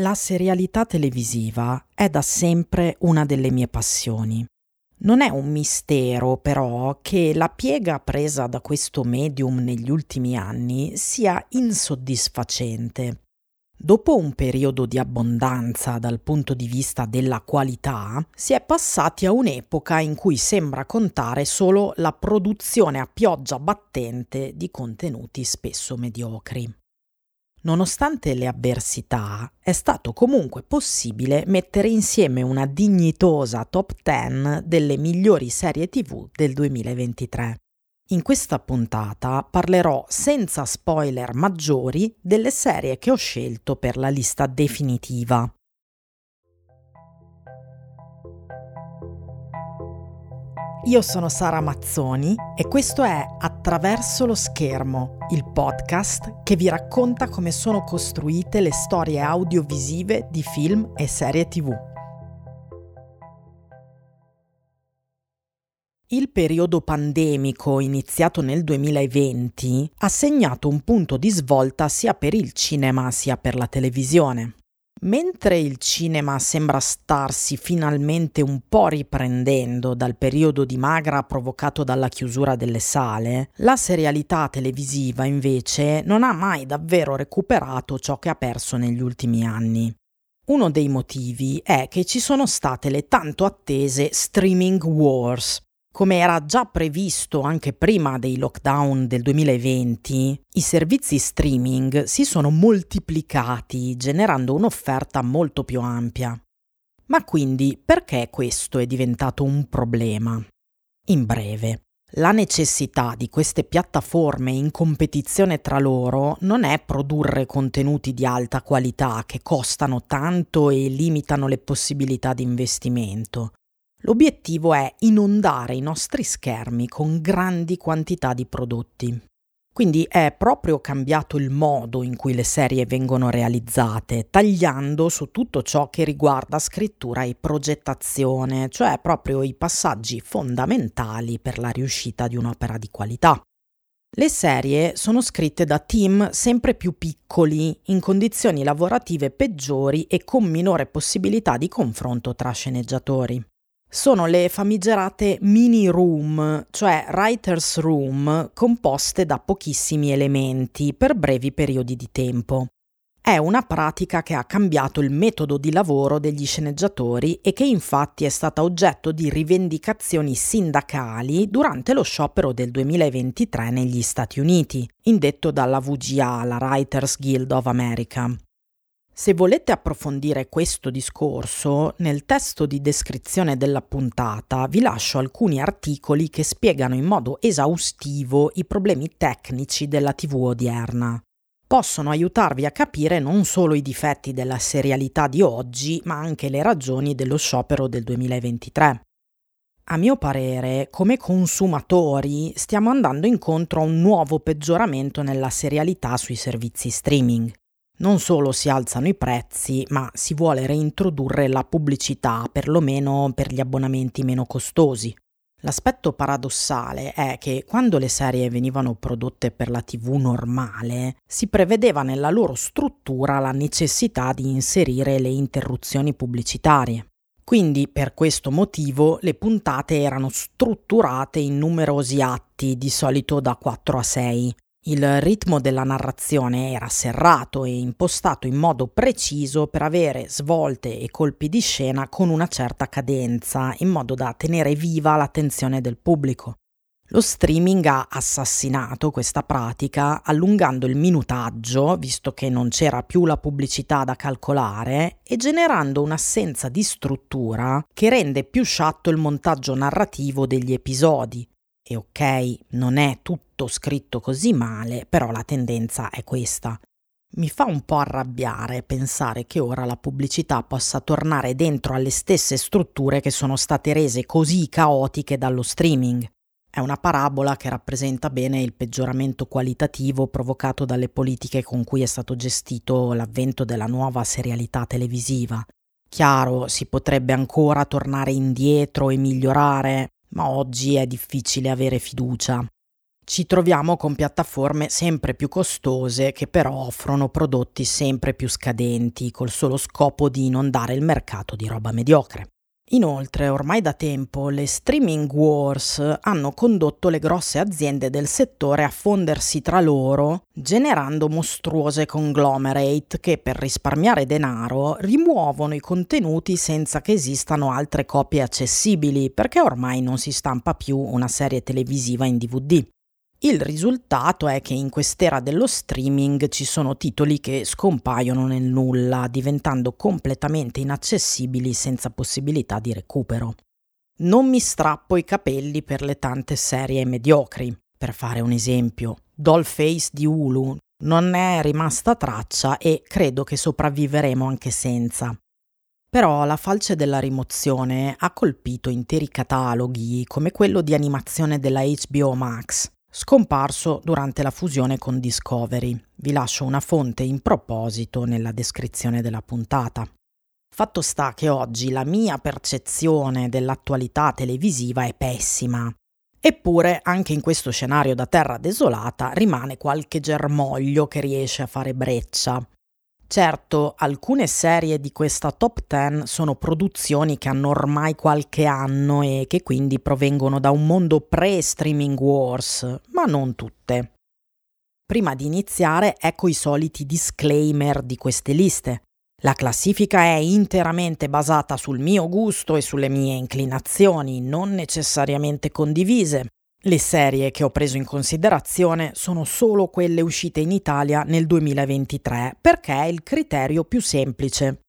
La serialità televisiva è da sempre una delle mie passioni. Non è un mistero, però, che la piega presa da questo medium negli ultimi anni sia insoddisfacente. Dopo un periodo di abbondanza dal punto di vista della qualità, si è passati a un'epoca in cui sembra contare solo la produzione a pioggia battente di contenuti spesso mediocri. Nonostante le avversità, è stato comunque possibile mettere insieme una dignitosa top 10 delle migliori serie TV del 2023. In questa puntata parlerò senza spoiler maggiori delle serie che ho scelto per la lista definitiva. Io sono Sara Mazzoni e questo è Attraverso lo schermo, il podcast che vi racconta come sono costruite le storie audiovisive di film e serie tv. Il periodo pandemico iniziato nel 2020 ha segnato un punto di svolta sia per il cinema sia per la televisione. Mentre il cinema sembra starsi finalmente un po' riprendendo dal periodo di magra provocato dalla chiusura delle sale, la serialità televisiva invece non ha mai davvero recuperato ciò che ha perso negli ultimi anni. Uno dei motivi è che ci sono state le tanto attese streaming wars, come era già previsto anche prima dei lockdown del 2020, i servizi streaming si sono moltiplicati generando un'offerta molto più ampia. Ma quindi perché questo è diventato un problema? In breve, la necessità di queste piattaforme in competizione tra loro non è produrre contenuti di alta qualità che costano tanto e limitano le possibilità di investimento, L'obiettivo è inondare i nostri schermi con grandi quantità di prodotti. Quindi è proprio cambiato il modo in cui le serie vengono realizzate, tagliando su tutto ciò che riguarda scrittura e progettazione, cioè proprio i passaggi fondamentali per la riuscita di un'opera di qualità. Le serie sono scritte da team sempre più piccoli, in condizioni lavorative peggiori e con minore possibilità di confronto tra sceneggiatori sono le famigerate mini room, cioè writer's room, composte da pochissimi elementi per brevi periodi di tempo. È una pratica che ha cambiato il metodo di lavoro degli sceneggiatori e che infatti è stata oggetto di rivendicazioni sindacali durante lo sciopero del 2023 negli Stati Uniti, indetto dalla VGA, la Writers Guild of America. Se volete approfondire questo discorso, nel testo di descrizione della puntata vi lascio alcuni articoli che spiegano in modo esaustivo i problemi tecnici della TV odierna. Possono aiutarvi a capire non solo i difetti della serialità di oggi, ma anche le ragioni dello sciopero del 2023. A mio parere, come consumatori, stiamo andando incontro a un nuovo peggioramento nella serialità sui servizi streaming. Non solo si alzano i prezzi, ma si vuole reintrodurre la pubblicità, perlomeno per gli abbonamenti meno costosi. L'aspetto paradossale è che quando le serie venivano prodotte per la TV normale, si prevedeva nella loro struttura la necessità di inserire le interruzioni pubblicitarie. Quindi per questo motivo le puntate erano strutturate in numerosi atti, di solito da 4 a 6, il ritmo della narrazione era serrato e impostato in modo preciso per avere svolte e colpi di scena con una certa cadenza, in modo da tenere viva l'attenzione del pubblico. Lo streaming ha assassinato questa pratica allungando il minutaggio, visto che non c'era più la pubblicità da calcolare, e generando un'assenza di struttura che rende più sciatto il montaggio narrativo degli episodi, e ok, non è tutto scritto così male, però la tendenza è questa. Mi fa un po' arrabbiare pensare che ora la pubblicità possa tornare dentro alle stesse strutture che sono state rese così caotiche dallo streaming. È una parabola che rappresenta bene il peggioramento qualitativo provocato dalle politiche con cui è stato gestito l'avvento della nuova serialità televisiva. Chiaro, si potrebbe ancora tornare indietro e migliorare, ma oggi è difficile avere fiducia. ci troviamo con piattaforme sempre più costose che però offrono prodotti sempre più scadenti col solo scopo di inondare il mercato di roba mediocre. Inoltre, ormai da tempo, le streaming wars hanno condotto le grosse aziende del settore a fondersi tra loro, generando mostruose conglomerate che per risparmiare denaro rimuovono i contenuti senza che esistano altre copie accessibili, perché ormai non si stampa più una serie televisiva in DVD. Il risultato è che in quest'era dello streaming ci sono titoli che scompaiono nel nulla, diventando completamente inaccessibili senza possibilità di recupero. Non mi strappo i capelli per le tante serie mediocri. Per fare un esempio, Dollface di Hulu non è rimasta traccia e credo che sopravviveremo anche senza. Però la falce della rimozione ha colpito interi cataloghi come quello di animazione della HBO Max, scomparso durante la fusione con Discovery. Vi lascio una fonte in proposito nella descrizione della puntata. Fatto sta che oggi la mia percezione dell'attualità televisiva è pessima. Eppure, anche in questo scenario da terra desolata, rimane qualche germoglio che riesce a fare breccia. Certo, alcune serie di questa top 10 sono produzioni che hanno ormai qualche anno e che quindi provengono da un mondo pre-streaming wars, ma non tutte. Prima di iniziare, ecco i soliti disclaimer di queste liste. La classifica è interamente basata sul mio gusto e sulle mie inclinazioni, non necessariamente condivise. Le serie che ho preso in considerazione sono solo quelle uscite in Italia nel 2023 perché è il criterio più semplice.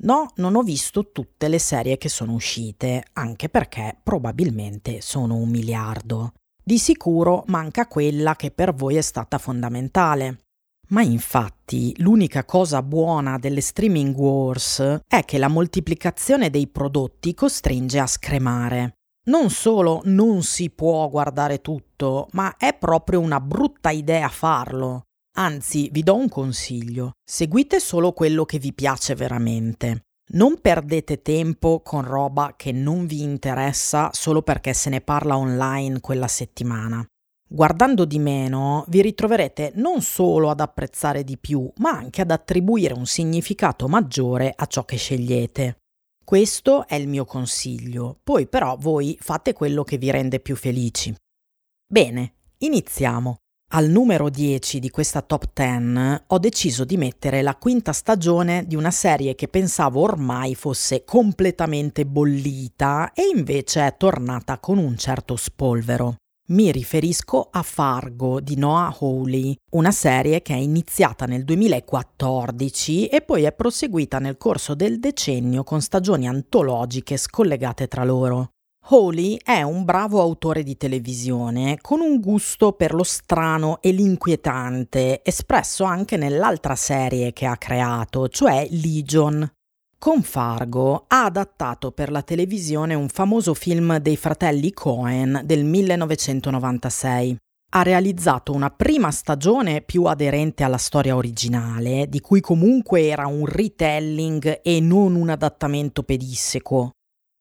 No, non ho visto tutte le serie che sono uscite, anche perché probabilmente sono un miliardo. Di sicuro manca quella che per voi è stata fondamentale. Ma infatti l'unica cosa buona delle streaming wars è che la moltiplicazione dei prodotti costringe a scremare. Non solo non si può guardare tutto, ma è proprio una brutta idea farlo. Anzi, vi do un consiglio. Seguite solo quello che vi piace veramente. Non perdete tempo con roba che non vi interessa solo perché se ne parla online quella settimana. Guardando di meno vi ritroverete non solo ad apprezzare di più, ma anche ad attribuire un significato maggiore a ciò che scegliete. Questo è il mio consiglio, poi però voi fate quello che vi rende più felici. Bene, iniziamo. Al numero 10 di questa top 10 ho deciso di mettere la quinta stagione di una serie che pensavo ormai fosse completamente bollita e invece è tornata con un certo spolvero. Mi riferisco a Fargo di Noah Hawley, una serie che è iniziata nel 2014 e poi è proseguita nel corso del decennio con stagioni antologiche scollegate tra loro. Hawley è un bravo autore di televisione con un gusto per lo strano e l'inquietante, espresso anche nell'altra serie che ha creato, cioè Legion, con Fargo ha adattato per la televisione un famoso film dei fratelli Cohen del 1996. Ha realizzato una prima stagione più aderente alla storia originale, di cui comunque era un retelling e non un adattamento pedisseco,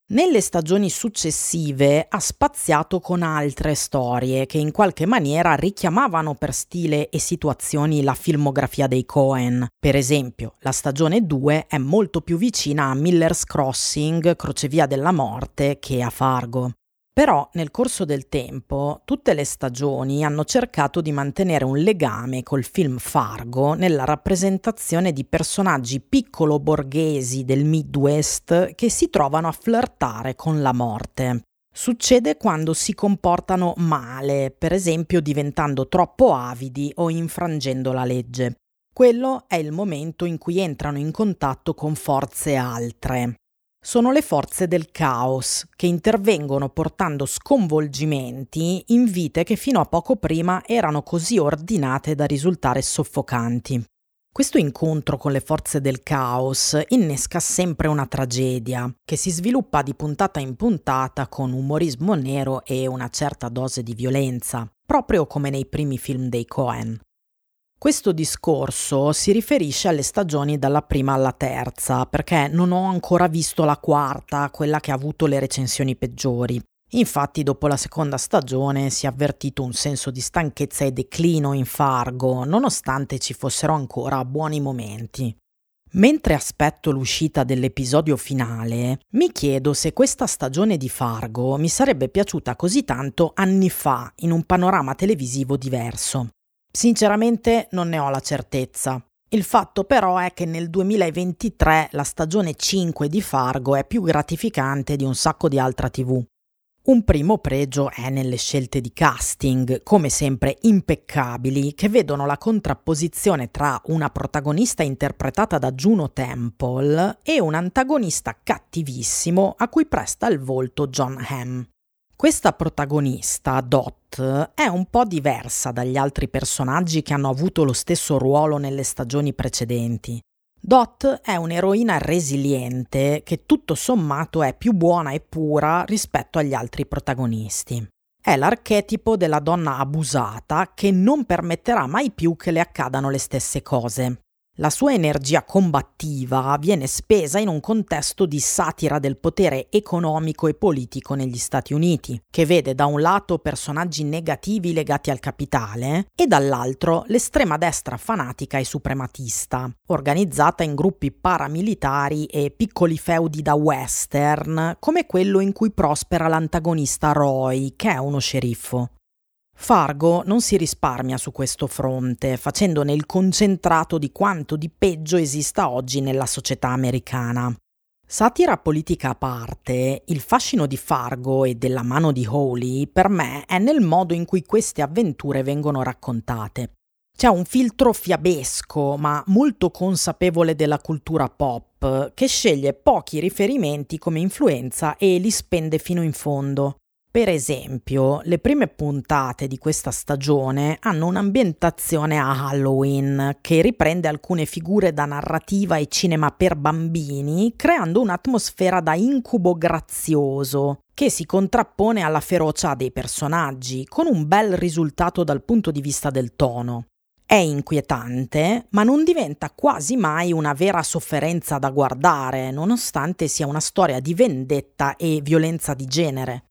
nelle stagioni successive ha spaziato con altre storie che in qualche maniera richiamavano per stile e situazioni la filmografia dei Cohen. Per esempio, la stagione 2 è molto più vicina a Miller's Crossing, Crocevia della Morte, che a Fargo. Però nel corso del tempo tutte le stagioni hanno cercato di mantenere un legame col film Fargo nella rappresentazione di personaggi piccolo borghesi del Midwest che si trovano a flirtare con la morte. Succede quando si comportano male, per esempio diventando troppo avidi o infrangendo la legge. Quello è il momento in cui entrano in contatto con forze altre sono le forze del caos che intervengono portando sconvolgimenti in vite che fino a poco prima erano così ordinate da risultare soffocanti. Questo incontro con le forze del caos innesca sempre una tragedia che si sviluppa di puntata in puntata con umorismo nero e una certa dose di violenza, proprio come nei primi film dei Cohen. Questo discorso si riferisce alle stagioni dalla prima alla terza, perché non ho ancora visto la quarta, quella che ha avuto le recensioni peggiori. Infatti, dopo la seconda stagione si è avvertito un senso di stanchezza e declino in Fargo, nonostante ci fossero ancora buoni momenti. Mentre aspetto l'uscita dell'episodio finale, mi chiedo se questa stagione di Fargo mi sarebbe piaciuta così tanto anni fa in un panorama televisivo diverso. Sinceramente non ne ho la certezza. Il fatto però è che nel 2023 la stagione 5 di Fargo è più gratificante di un sacco di altra TV. Un primo pregio è nelle scelte di casting, come sempre impeccabili, che vedono la contrapposizione tra una protagonista interpretata da Juno Temple e un antagonista cattivissimo a cui presta il volto John Hamm. Questa protagonista, Dot, è un po' diversa dagli altri personaggi che hanno avuto lo stesso ruolo nelle stagioni precedenti. Dot è un'eroina resiliente che tutto sommato è più buona e pura rispetto agli altri protagonisti. È l'archetipo della donna abusata che non permetterà mai più che le accadano le stesse cose. La sua energia combattiva viene spesa in un contesto di satira del potere economico e politico negli Stati Uniti, che vede da un lato personaggi negativi legati al capitale e dall'altro l'estrema destra fanatica e suprematista, organizzata in gruppi paramilitari e piccoli feudi da western, come quello in cui prospera l'antagonista Roy, che è uno sceriffo. Fargo non si risparmia su questo fronte, facendone il concentrato di quanto di peggio esista oggi nella società americana. Satira politica a parte, il fascino di Fargo e della mano di Holy per me è nel modo in cui queste avventure vengono raccontate. C'è un filtro fiabesco, ma molto consapevole della cultura pop, che sceglie pochi riferimenti come influenza e li spende fino in fondo. Per esempio, le prime puntate di questa stagione hanno un'ambientazione a Halloween che riprende alcune figure da narrativa e cinema per bambini, creando un'atmosfera da incubo grazioso che si contrappone alla ferocia dei personaggi, con un bel risultato dal punto di vista del tono. È inquietante, ma non diventa quasi mai una vera sofferenza da guardare, nonostante sia una storia di vendetta e violenza di genere.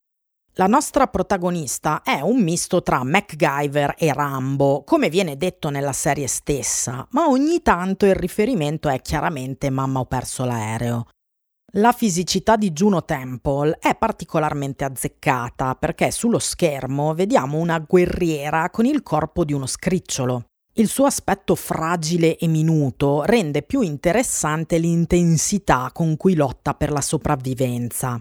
La nostra protagonista è un misto tra MacGyver e Rambo, come viene detto nella serie stessa, ma ogni tanto il riferimento è chiaramente Mamma ho perso l'aereo. La fisicità di Juno Temple è particolarmente azzeccata perché sullo schermo vediamo una guerriera con il corpo di uno scricciolo. Il suo aspetto fragile e minuto rende più interessante l'intensità con cui lotta per la sopravvivenza.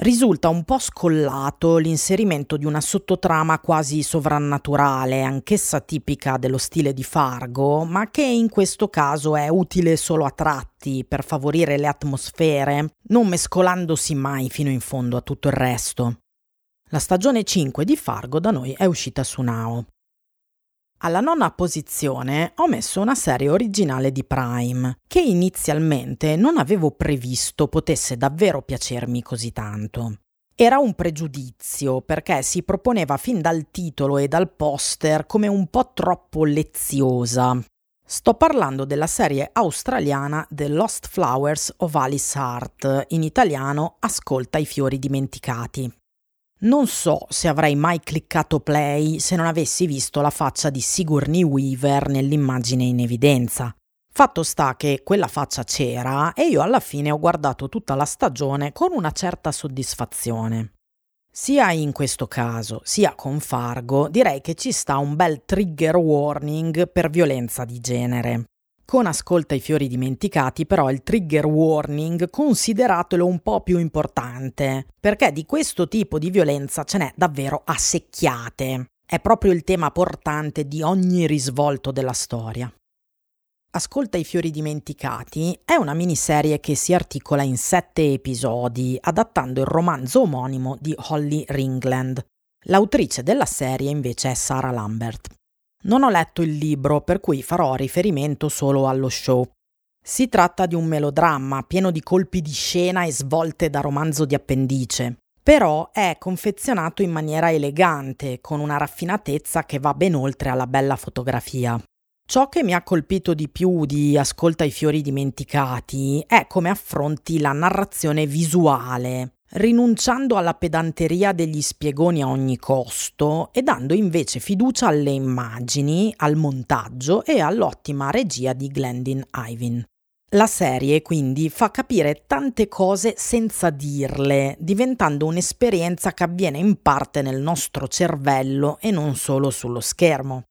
Risulta un po' scollato l'inserimento di una sottotrama quasi sovrannaturale, anch'essa tipica dello stile di Fargo, ma che in questo caso è utile solo a tratti per favorire le atmosfere, non mescolandosi mai fino in fondo a tutto il resto. La stagione 5 di Fargo da noi è uscita su Now. Alla nona posizione ho messo una serie originale di Prime, che inizialmente non avevo previsto potesse davvero piacermi così tanto. Era un pregiudizio perché si proponeva fin dal titolo e dal poster come un po' troppo leziosa. Sto parlando della serie australiana The Lost Flowers of Alice Hart, in italiano Ascolta i fiori dimenticati. Non so se avrei mai cliccato play se non avessi visto la faccia di Sigourney Weaver nell'immagine in evidenza. Fatto sta che quella faccia c'era e io alla fine ho guardato tutta la stagione con una certa soddisfazione. Sia in questo caso, sia con Fargo, direi che ci sta un bel trigger warning per violenza di genere. Con Ascolta i fiori dimenticati però il trigger warning consideratelo un po' più importante, perché di questo tipo di violenza ce n'è davvero a secchiate. È proprio il tema portante di ogni risvolto della storia. Ascolta i fiori dimenticati è una miniserie che si articola in sette episodi, adattando il romanzo omonimo di Holly Ringland. L'autrice della serie invece è Sarah Lambert. Non ho letto il libro, per cui farò riferimento solo allo show. Si tratta di un melodramma pieno di colpi di scena e svolte da romanzo di appendice, però è confezionato in maniera elegante, con una raffinatezza che va ben oltre alla bella fotografia. Ciò che mi ha colpito di più di Ascolta i fiori dimenticati è come affronti la narrazione visuale, rinunciando alla pedanteria degli spiegoni a ogni costo e dando invece fiducia alle immagini, al montaggio e all'ottima regia di Glendin Ivin. La serie quindi fa capire tante cose senza dirle, diventando un'esperienza che avviene in parte nel nostro cervello e non solo sullo schermo.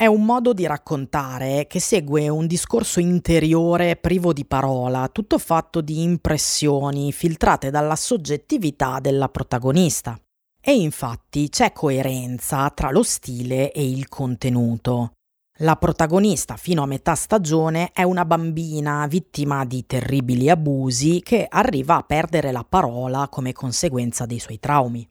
È un modo di raccontare che segue un discorso interiore privo di parola, tutto fatto di impressioni filtrate dalla soggettività della protagonista. E infatti c'è coerenza tra lo stile e il contenuto. La protagonista fino a metà stagione è una bambina vittima di terribili abusi che arriva a perdere la parola come conseguenza dei suoi traumi.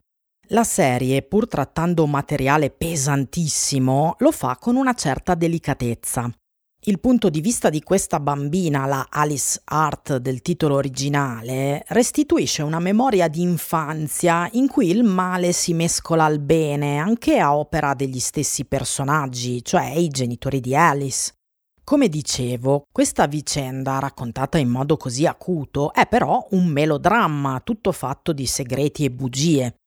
La serie, pur trattando materiale pesantissimo, lo fa con una certa delicatezza. Il punto di vista di questa bambina, la Alice Hart del titolo originale, restituisce una memoria di infanzia in cui il male si mescola al bene anche a opera degli stessi personaggi, cioè i genitori di Alice. Come dicevo, questa vicenda raccontata in modo così acuto è però un melodramma tutto fatto di segreti e bugie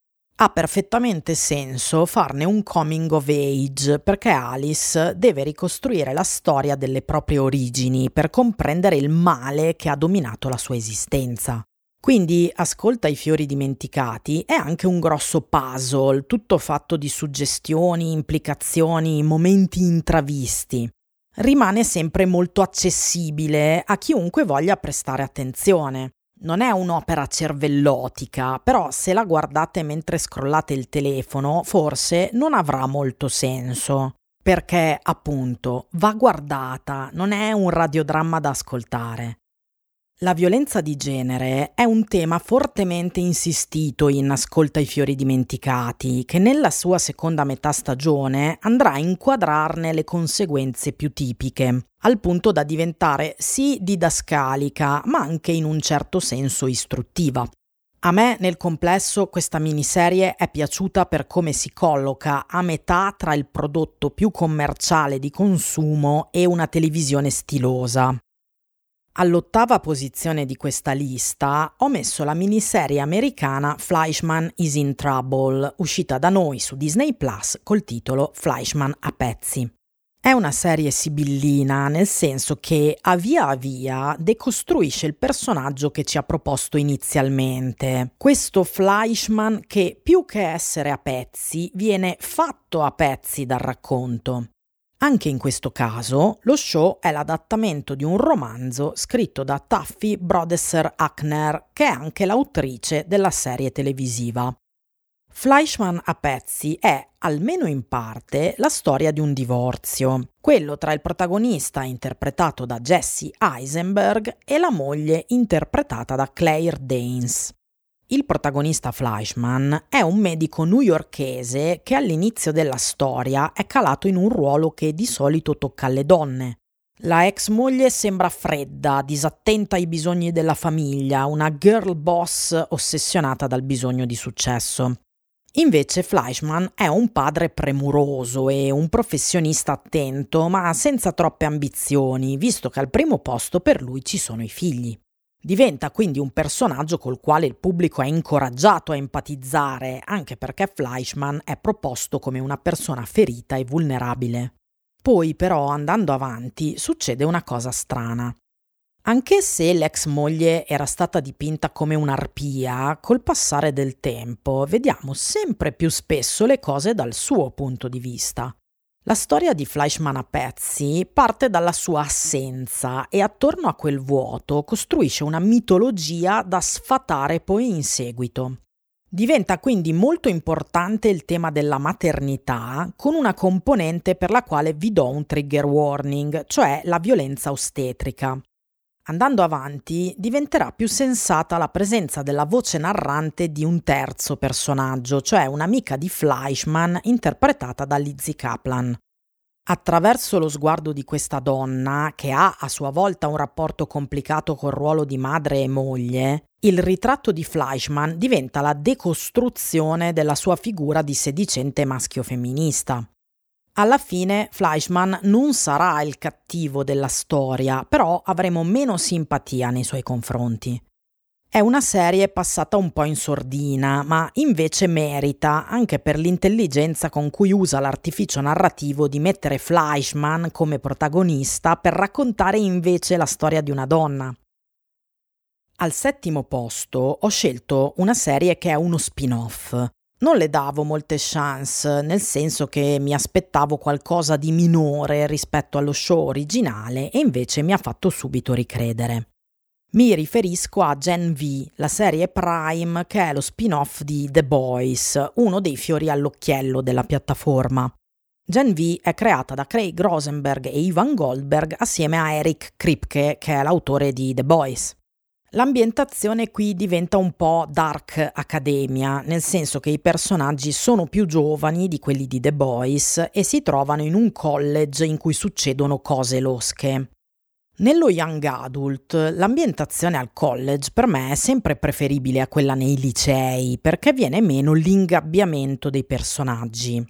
ha perfettamente senso farne un coming of age perché Alice deve ricostruire la storia delle proprie origini per comprendere il male che ha dominato la sua esistenza. Quindi Ascolta i fiori dimenticati è anche un grosso puzzle, tutto fatto di suggestioni, implicazioni, momenti intravisti. Rimane sempre molto accessibile a chiunque voglia prestare attenzione non è un'opera cervellotica, però se la guardate mentre scrollate il telefono, forse non avrà molto senso. Perché, appunto, va guardata, non è un radiodramma da ascoltare. La violenza di genere è un tema fortemente insistito in Ascolta i fiori dimenticati, che nella sua seconda metà stagione andrà a inquadrarne le conseguenze più tipiche, al punto da diventare sì didascalica, ma anche in un certo senso istruttiva. A me nel complesso questa miniserie è piaciuta per come si colloca a metà tra il prodotto più commerciale di consumo e una televisione stilosa. All'ottava posizione di questa lista ho messo la miniserie americana Fleischman is in Trouble, uscita da noi su Disney Plus col titolo Fleischman a pezzi. È una serie sibillina nel senso che a via a via decostruisce il personaggio che ci ha proposto inizialmente. Questo Fleischman che più che essere a pezzi viene fatto a pezzi dal racconto. Anche in questo caso, lo show è l'adattamento di un romanzo scritto da Taffy Brodesser Ackner, che è anche l'autrice della serie televisiva. Fleischman a pezzi è, almeno in parte, la storia di un divorzio, quello tra il protagonista interpretato da Jesse Eisenberg e la moglie interpretata da Claire Danes. Il protagonista Fleischman è un medico newyorkese che all'inizio della storia è calato in un ruolo che di solito tocca alle donne. La ex moglie sembra fredda, disattenta ai bisogni della famiglia, una girl boss ossessionata dal bisogno di successo. Invece Fleischman è un padre premuroso e un professionista attento, ma senza troppe ambizioni, visto che al primo posto per lui ci sono i figli. Diventa quindi un personaggio col quale il pubblico è incoraggiato a empatizzare, anche perché Fleischman è proposto come una persona ferita e vulnerabile. Poi però, andando avanti, succede una cosa strana. Anche se l'ex moglie era stata dipinta come un'arpia, col passare del tempo vediamo sempre più spesso le cose dal suo punto di vista. La storia di Fleischmann a pezzi parte dalla sua assenza e attorno a quel vuoto costruisce una mitologia da sfatare poi in seguito. Diventa quindi molto importante il tema della maternità con una componente per la quale vi do un trigger warning, cioè la violenza ostetrica. Andando avanti, diventerà più sensata la presenza della voce narrante di un terzo personaggio, cioè un'amica di Fleischmann interpretata da Lizzie Kaplan. Attraverso lo sguardo di questa donna, che ha a sua volta un rapporto complicato col ruolo di madre e moglie, il ritratto di Fleischmann diventa la decostruzione della sua figura di sedicente maschio femminista. Alla fine Fleischmann non sarà il cattivo della storia, però avremo meno simpatia nei suoi confronti. È una serie passata un po' in sordina, ma invece merita, anche per l'intelligenza con cui usa l'artificio narrativo di mettere Fleischman come protagonista per raccontare invece la storia di una donna. Al settimo posto ho scelto una serie che è uno spin-off. Non le davo molte chance, nel senso che mi aspettavo qualcosa di minore rispetto allo show originale e invece mi ha fatto subito ricredere. Mi riferisco a Gen V, la serie Prime che è lo spin-off di The Boys, uno dei fiori all'occhiello della piattaforma. Gen V è creata da Craig Rosenberg e Ivan Goldberg assieme a Eric Kripke, che è l'autore di The Boys. L'ambientazione qui diventa un po' dark academia, nel senso che i personaggi sono più giovani di quelli di The Boys e si trovano in un college in cui succedono cose losche. Nello young adult l'ambientazione al college per me è sempre preferibile a quella nei licei perché viene meno l'ingabbiamento dei personaggi.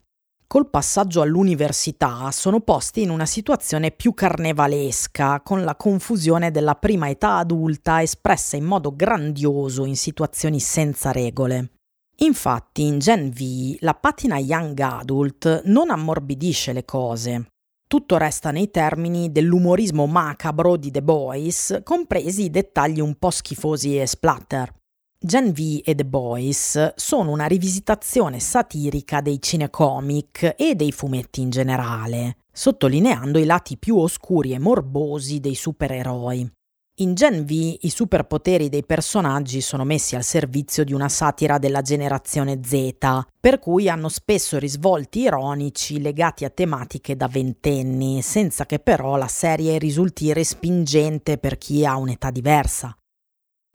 Col passaggio all'università sono posti in una situazione più carnevalesca, con la confusione della prima età adulta espressa in modo grandioso in situazioni senza regole. Infatti in Gen V la patina young adult non ammorbidisce le cose, tutto resta nei termini dell'umorismo macabro di The Boys, compresi i dettagli un po' schifosi e splatter. Gen V e The Boys sono una rivisitazione satirica dei cinecomic e dei fumetti in generale, sottolineando i lati più oscuri e morbosi dei supereroi. In Gen V i superpoteri dei personaggi sono messi al servizio di una satira della generazione Z, per cui hanno spesso risvolti ironici legati a tematiche da ventenni, senza che però la serie risulti respingente per chi ha un'età diversa.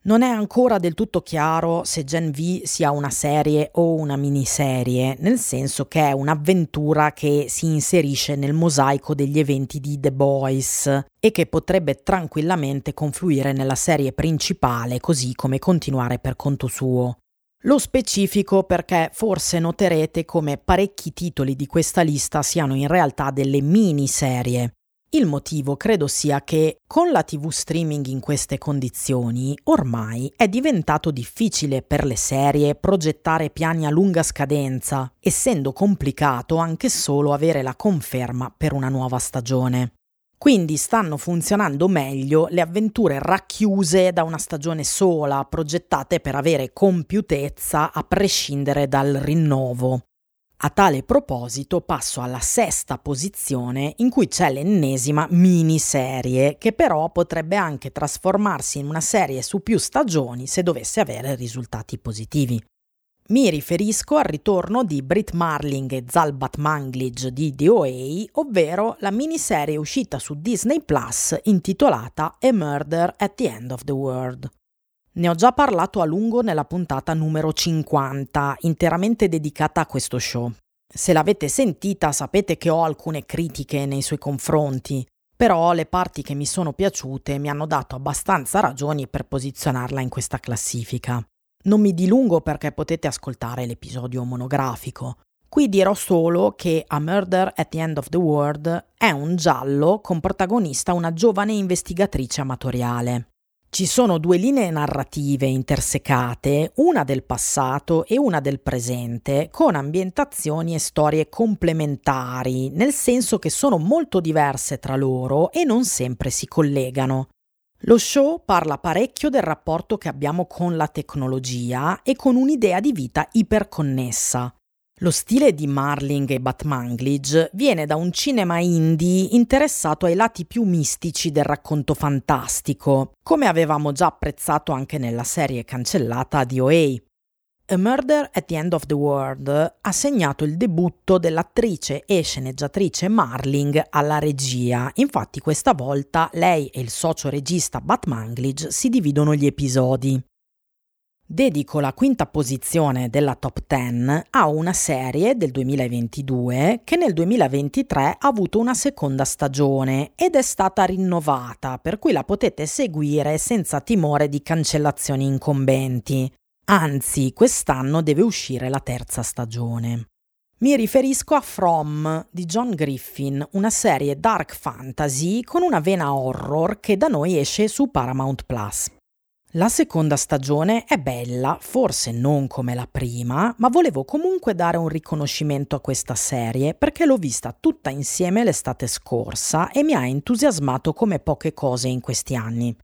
Non è ancora del tutto chiaro se Gen V sia una serie o una miniserie, nel senso che è un'avventura che si inserisce nel mosaico degli eventi di The Boys e che potrebbe tranquillamente confluire nella serie principale così come continuare per conto suo. Lo specifico perché forse noterete come parecchi titoli di questa lista siano in realtà delle miniserie, il motivo credo sia che con la TV streaming in queste condizioni ormai è diventato difficile per le serie progettare piani a lunga scadenza, essendo complicato anche solo avere la conferma per una nuova stagione. Quindi stanno funzionando meglio le avventure racchiuse da una stagione sola, progettate per avere compiutezza a prescindere dal rinnovo. A tale proposito passo alla sesta posizione in cui c'è l'ennesima miniserie che però potrebbe anche trasformarsi in una serie su più stagioni se dovesse avere risultati positivi. Mi riferisco al ritorno di Brit Marling e Zalbat Manglige di DOA, ovvero la miniserie uscita su Disney Plus intitolata A Murder at the End of the World. Ne ho già parlato a lungo nella puntata numero 50, interamente dedicata a questo show. Se l'avete sentita sapete che ho alcune critiche nei suoi confronti, però le parti che mi sono piaciute mi hanno dato abbastanza ragioni per posizionarla in questa classifica. Non mi dilungo perché potete ascoltare l'episodio monografico. Qui dirò solo che A Murder at the End of the World è un giallo con protagonista una giovane investigatrice amatoriale. Ci sono due linee narrative intersecate, una del passato e una del presente, con ambientazioni e storie complementari, nel senso che sono molto diverse tra loro e non sempre si collegano. Lo show parla parecchio del rapporto che abbiamo con la tecnologia e con un'idea di vita iperconnessa. Lo stile di Marling e Batmanglage viene da un cinema indie interessato ai lati più mistici del racconto fantastico, come avevamo già apprezzato anche nella serie cancellata di OA. A Murder at the End of the World ha segnato il debutto dell'attrice e sceneggiatrice Marling alla regia, infatti questa volta lei e il socio regista Batmanglage si dividono gli episodi. Dedico la quinta posizione della top 10 a una serie del 2022 che nel 2023 ha avuto una seconda stagione ed è stata rinnovata, per cui la potete seguire senza timore di cancellazioni incombenti. Anzi, quest'anno deve uscire la terza stagione. Mi riferisco a From di John Griffin, una serie dark fantasy con una vena horror che da noi esce su Paramount Plus. La seconda stagione è bella, forse non come la prima, ma volevo comunque dare un riconoscimento a questa serie perché l'ho vista tutta insieme l'estate scorsa e mi ha entusiasmato come poche cose in questi anni.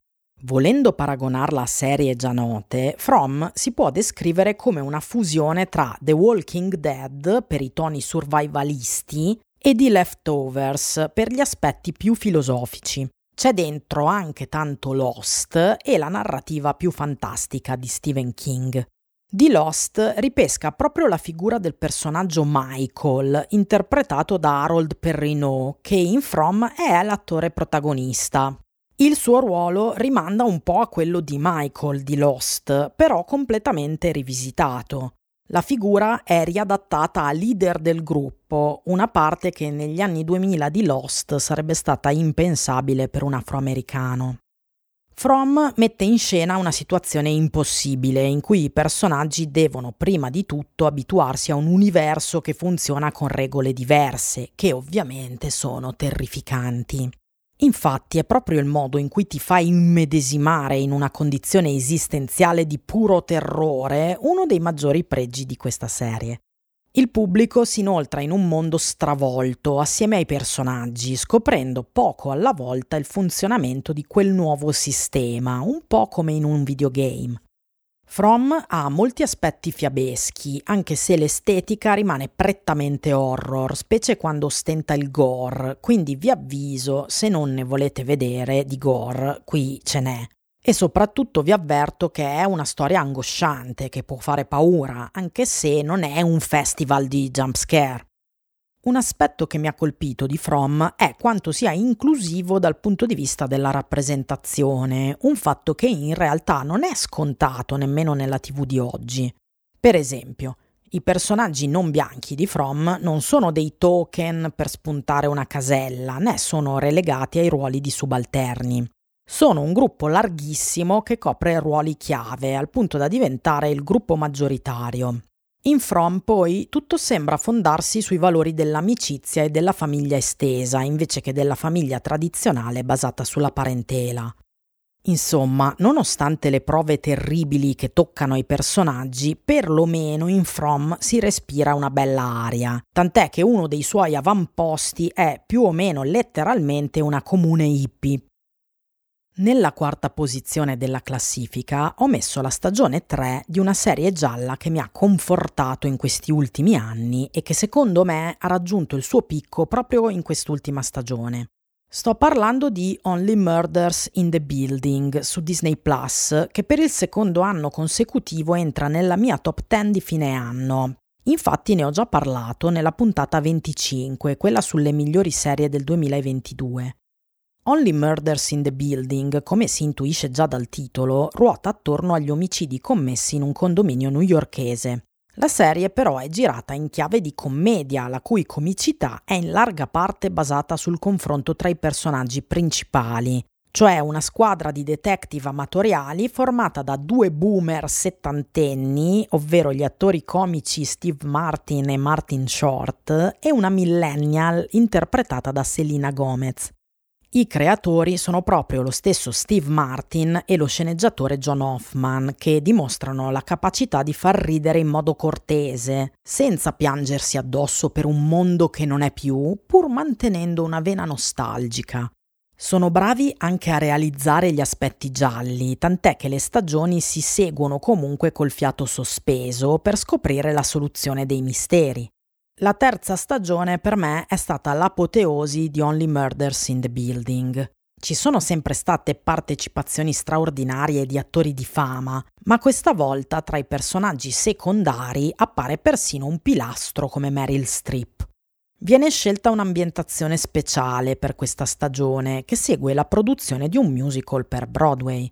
Volendo paragonarla a serie già note, From si può descrivere come una fusione tra The Walking Dead per i toni survivalisti e di Leftovers per gli aspetti più filosofici. C'è dentro anche tanto Lost e la narrativa più fantastica di Stephen King. Di Lost ripesca proprio la figura del personaggio Michael, interpretato da Harold Perrineau, che in From è l'attore protagonista. Il suo ruolo rimanda un po' a quello di Michael di Lost, però completamente rivisitato. La figura è riadattata a leader del gruppo, una parte che negli anni 2000 di Lost sarebbe stata impensabile per un afroamericano. From mette in scena una situazione impossibile in cui i personaggi devono prima di tutto abituarsi a un universo che funziona con regole diverse, che ovviamente sono terrificanti. Infatti è proprio il modo in cui ti fai immedesimare in una condizione esistenziale di puro terrore uno dei maggiori pregi di questa serie. Il pubblico si inoltra in un mondo stravolto assieme ai personaggi, scoprendo poco alla volta il funzionamento di quel nuovo sistema, un po' come in un videogame. From ha molti aspetti fiabeschi, anche se l'estetica rimane prettamente horror, specie quando ostenta il gore, quindi vi avviso, se non ne volete vedere di gore, qui ce n'è. E soprattutto vi avverto che è una storia angosciante, che può fare paura, anche se non è un festival di jumpscare. Un aspetto che mi ha colpito di From è quanto sia inclusivo dal punto di vista della rappresentazione, un fatto che in realtà non è scontato nemmeno nella TV di oggi. Per esempio, i personaggi non bianchi di From non sono dei token per spuntare una casella, né sono relegati ai ruoli di subalterni. Sono un gruppo larghissimo che copre ruoli chiave, al punto da diventare il gruppo maggioritario. In From poi tutto sembra fondarsi sui valori dell'amicizia e della famiglia estesa, invece che della famiglia tradizionale basata sulla parentela. Insomma, nonostante le prove terribili che toccano i personaggi, perlomeno in From si respira una bella aria, tant'è che uno dei suoi avamposti è più o meno letteralmente una comune hippie, nella quarta posizione della classifica ho messo la stagione 3 di una serie gialla che mi ha confortato in questi ultimi anni e che secondo me ha raggiunto il suo picco proprio in quest'ultima stagione. Sto parlando di Only Murders in the Building su Disney Plus, che per il secondo anno consecutivo entra nella mia top 10 di fine anno. Infatti ne ho già parlato nella puntata 25, quella sulle migliori serie del 2022. Only Murders in the Building, come si intuisce già dal titolo, ruota attorno agli omicidi commessi in un condominio newyorkese. La serie però è girata in chiave di commedia, la cui comicità è in larga parte basata sul confronto tra i personaggi principali, cioè una squadra di detective amatoriali formata da due boomer settantenni, ovvero gli attori comici Steve Martin e Martin Short, e una millennial interpretata da Selena Gomez. I creatori sono proprio lo stesso Steve Martin e lo sceneggiatore John Hoffman, che dimostrano la capacità di far ridere in modo cortese, senza piangersi addosso per un mondo che non è più, pur mantenendo una vena nostalgica. Sono bravi anche a realizzare gli aspetti gialli, tant'è che le stagioni si seguono comunque col fiato sospeso per scoprire la soluzione dei misteri. La terza stagione per me è stata l'apoteosi di Only Murders in the Building. Ci sono sempre state partecipazioni straordinarie di attori di fama, ma questa volta tra i personaggi secondari appare persino un pilastro come Meryl Streep. Viene scelta un'ambientazione speciale per questa stagione che segue la produzione di un musical per Broadway.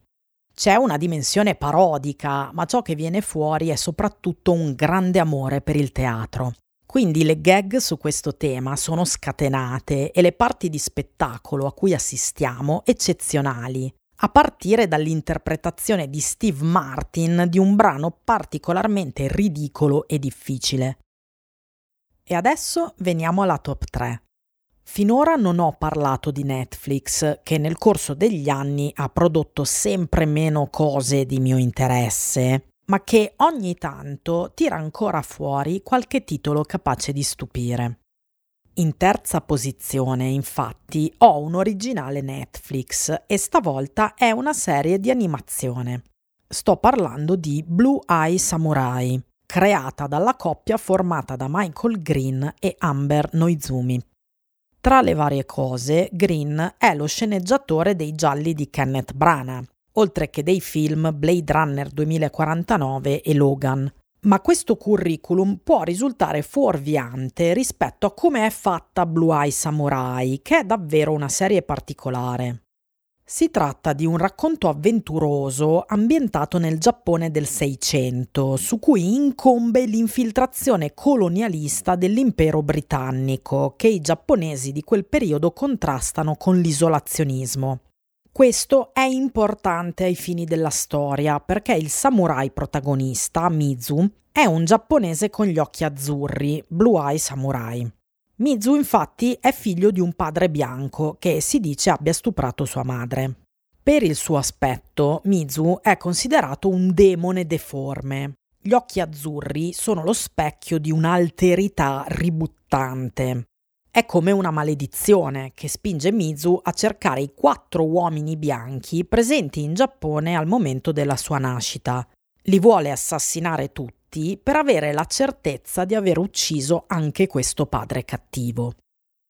C'è una dimensione parodica, ma ciò che viene fuori è soprattutto un grande amore per il teatro. Quindi le gag su questo tema sono scatenate e le parti di spettacolo a cui assistiamo eccezionali, a partire dall'interpretazione di Steve Martin di un brano particolarmente ridicolo e difficile. E adesso veniamo alla top 3. Finora non ho parlato di Netflix, che nel corso degli anni ha prodotto sempre meno cose di mio interesse, ma che ogni tanto tira ancora fuori qualche titolo capace di stupire. In terza posizione, infatti, ho un originale Netflix e stavolta è una serie di animazione. Sto parlando di Blue Eye Samurai, creata dalla coppia formata da Michael Green e Amber Noizumi. Tra le varie cose, Green è lo sceneggiatore dei gialli di Kenneth Branagh, oltre che dei film Blade Runner 2049 e Logan. Ma questo curriculum può risultare fuorviante rispetto a come è fatta Blue Eye Samurai, che è davvero una serie particolare. Si tratta di un racconto avventuroso ambientato nel Giappone del Seicento, su cui incombe l'infiltrazione colonialista dell'impero britannico, che i giapponesi di quel periodo contrastano con l'isolazionismo. Questo è importante ai fini della storia perché il samurai protagonista, Mizu, è un giapponese con gli occhi azzurri, Blue Eye Samurai. Mizu infatti è figlio di un padre bianco che si dice abbia stuprato sua madre. Per il suo aspetto, Mizu è considerato un demone deforme. Gli occhi azzurri sono lo specchio di un'alterità ributtante. È come una maledizione che spinge Mizu a cercare i quattro uomini bianchi presenti in Giappone al momento della sua nascita. Li vuole assassinare tutti per avere la certezza di aver ucciso anche questo padre cattivo.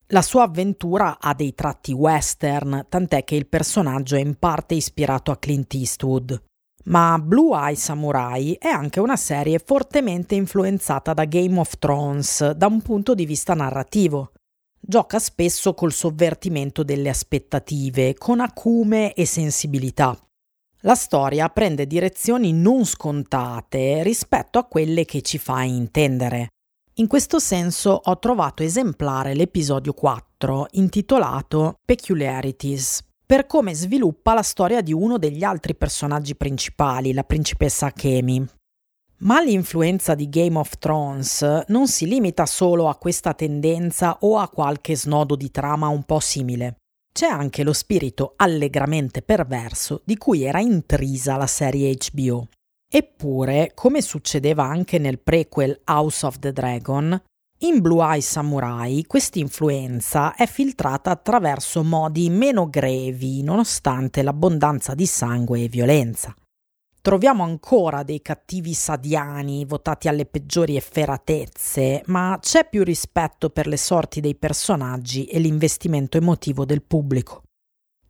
La sua avventura ha dei tratti western, tant'è che il personaggio è in parte ispirato a Clint Eastwood. Ma Blue Eye Samurai è anche una serie fortemente influenzata da Game of Thrones da un punto di vista narrativo. Gioca spesso col sovvertimento delle aspettative, con acume e sensibilità la storia prende direzioni non scontate rispetto a quelle che ci fa intendere. In questo senso ho trovato esemplare l'episodio 4 intitolato Peculiarities, per come sviluppa la storia di uno degli altri personaggi principali, la principessa Akemi. Ma l'influenza di Game of Thrones non si limita solo a questa tendenza o a qualche snodo di trama un po' simile. C'è anche lo spirito allegramente perverso di cui era intrisa la serie HBO. Eppure, come succedeva anche nel prequel House of the Dragon, in Blue Eye Samurai questa influenza è filtrata attraverso modi meno grevi, nonostante l'abbondanza di sangue e violenza. Troviamo ancora dei cattivi sadiani votati alle peggiori efferatezze, ma c'è più rispetto per le sorti dei personaggi e l'investimento emotivo del pubblico.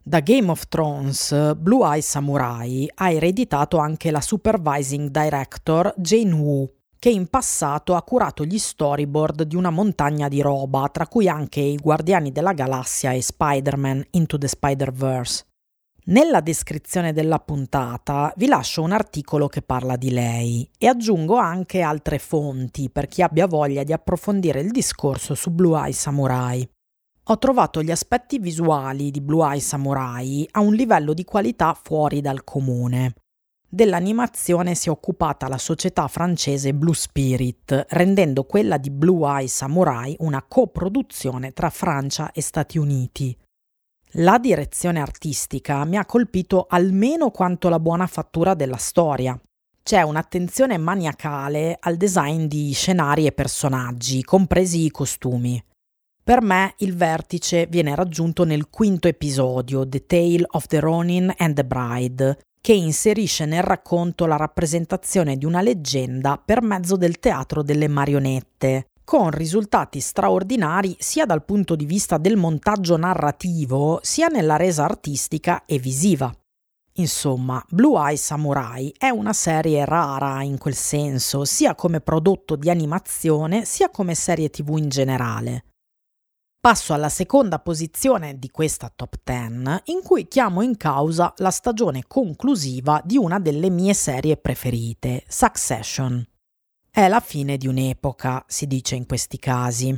Da Game of Thrones, Blue Eye Samurai ha ereditato anche la supervising director Jane Wu, che in passato ha curato gli storyboard di una montagna di roba, tra cui anche i Guardiani della Galassia e Spider-Man Into the Spider-Verse. Nella descrizione della puntata vi lascio un articolo che parla di lei e aggiungo anche altre fonti per chi abbia voglia di approfondire il discorso su Blue Eye Samurai. Ho trovato gli aspetti visuali di Blue Eye Samurai a un livello di qualità fuori dal comune. Dell'animazione si è occupata la società francese Blue Spirit, rendendo quella di Blue Eye Samurai una coproduzione tra Francia e Stati Uniti. La direzione artistica mi ha colpito almeno quanto la buona fattura della storia. C'è un'attenzione maniacale al design di scenari e personaggi, compresi i costumi. Per me il vertice viene raggiunto nel quinto episodio, The Tale of the Ronin and the Bride, che inserisce nel racconto la rappresentazione di una leggenda per mezzo del teatro delle marionette, con risultati straordinari sia dal punto di vista del montaggio narrativo, sia nella resa artistica e visiva. Insomma, Blue Eye Samurai è una serie rara in quel senso, sia come prodotto di animazione, sia come serie tv in generale. Passo alla seconda posizione di questa top 10, in cui chiamo in causa la stagione conclusiva di una delle mie serie preferite, Succession. È la fine di un'epoca, si dice in questi casi.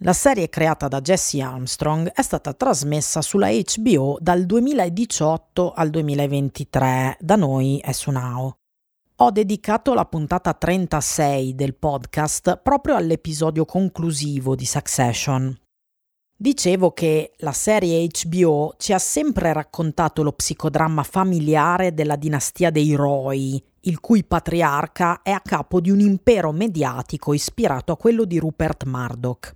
La serie creata da Jesse Armstrong è stata trasmessa sulla HBO dal 2018 al 2023, da noi è su Now. Ho dedicato la puntata 36 del podcast proprio all'episodio conclusivo di Succession. Dicevo che la serie HBO ci ha sempre raccontato lo psicodramma familiare della dinastia dei Roy, il cui patriarca è a capo di un impero mediatico ispirato a quello di Rupert Murdoch.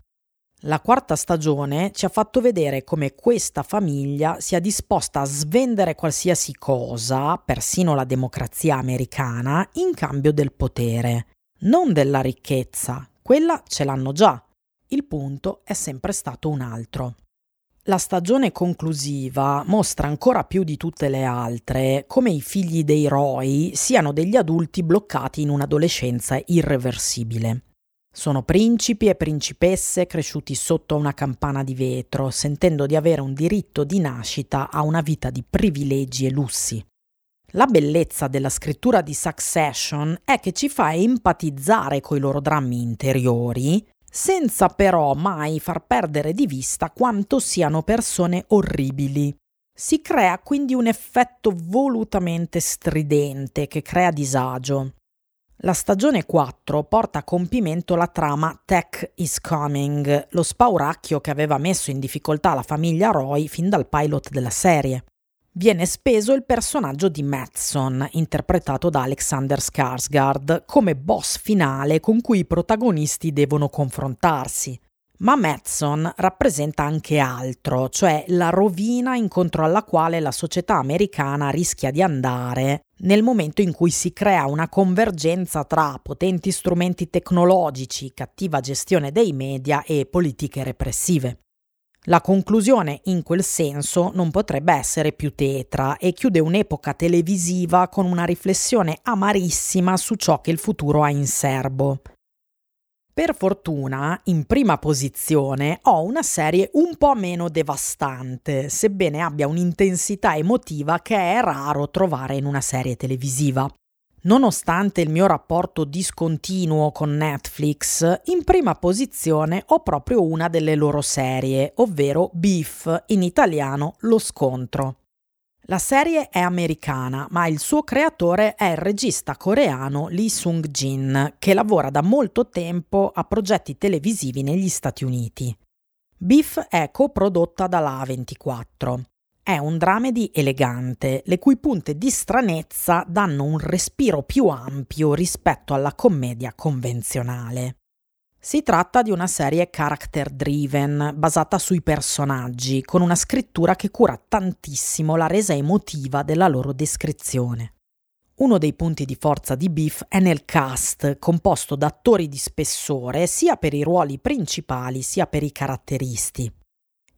La quarta stagione ci ha fatto vedere come questa famiglia sia disposta a svendere qualsiasi cosa, persino la democrazia americana, in cambio del potere, non della ricchezza, quella ce l'hanno già, il punto è sempre stato un altro. La stagione conclusiva mostra ancora più di tutte le altre come i figli dei Roy siano degli adulti bloccati in un'adolescenza irreversibile. Sono principi e principesse cresciuti sotto una campana di vetro, sentendo di avere un diritto di nascita a una vita di privilegi e lussi. La bellezza della scrittura di Succession è che ci fa empatizzare coi loro drammi interiori senza però mai far perdere di vista quanto siano persone orribili. Si crea quindi un effetto volutamente stridente che crea disagio. La stagione 4 porta a compimento la trama Tech is Coming, lo spauracchio che aveva messo in difficoltà la famiglia Roy fin dal pilot della serie viene speso il personaggio di Madson, interpretato da Alexander Skarsgård, come boss finale con cui i protagonisti devono confrontarsi. Ma Madson rappresenta anche altro, cioè la rovina incontro alla quale la società americana rischia di andare nel momento in cui si crea una convergenza tra potenti strumenti tecnologici, cattiva gestione dei media e politiche repressive. La conclusione in quel senso non potrebbe essere più tetra e chiude un'epoca televisiva con una riflessione amarissima su ciò che il futuro ha in serbo. Per fortuna, in prima posizione ho una serie un po' meno devastante, sebbene abbia un'intensità emotiva che è raro trovare in una serie televisiva. Nonostante il mio rapporto discontinuo con Netflix, in prima posizione ho proprio una delle loro serie, ovvero Beef, in italiano Lo scontro. La serie è americana, ma il suo creatore è il regista coreano Lee Sung-jin, che lavora da molto tempo a progetti televisivi negli Stati Uniti. Beef è coprodotta dalla A24. È un dramedy elegante, le cui punte di stranezza danno un respiro più ampio rispetto alla commedia convenzionale. Si tratta di una serie character driven, basata sui personaggi, con una scrittura che cura tantissimo la resa emotiva della loro descrizione. Uno dei punti di forza di Beef è nel cast, composto da attori di spessore sia per i ruoli principali sia per i caratteristi.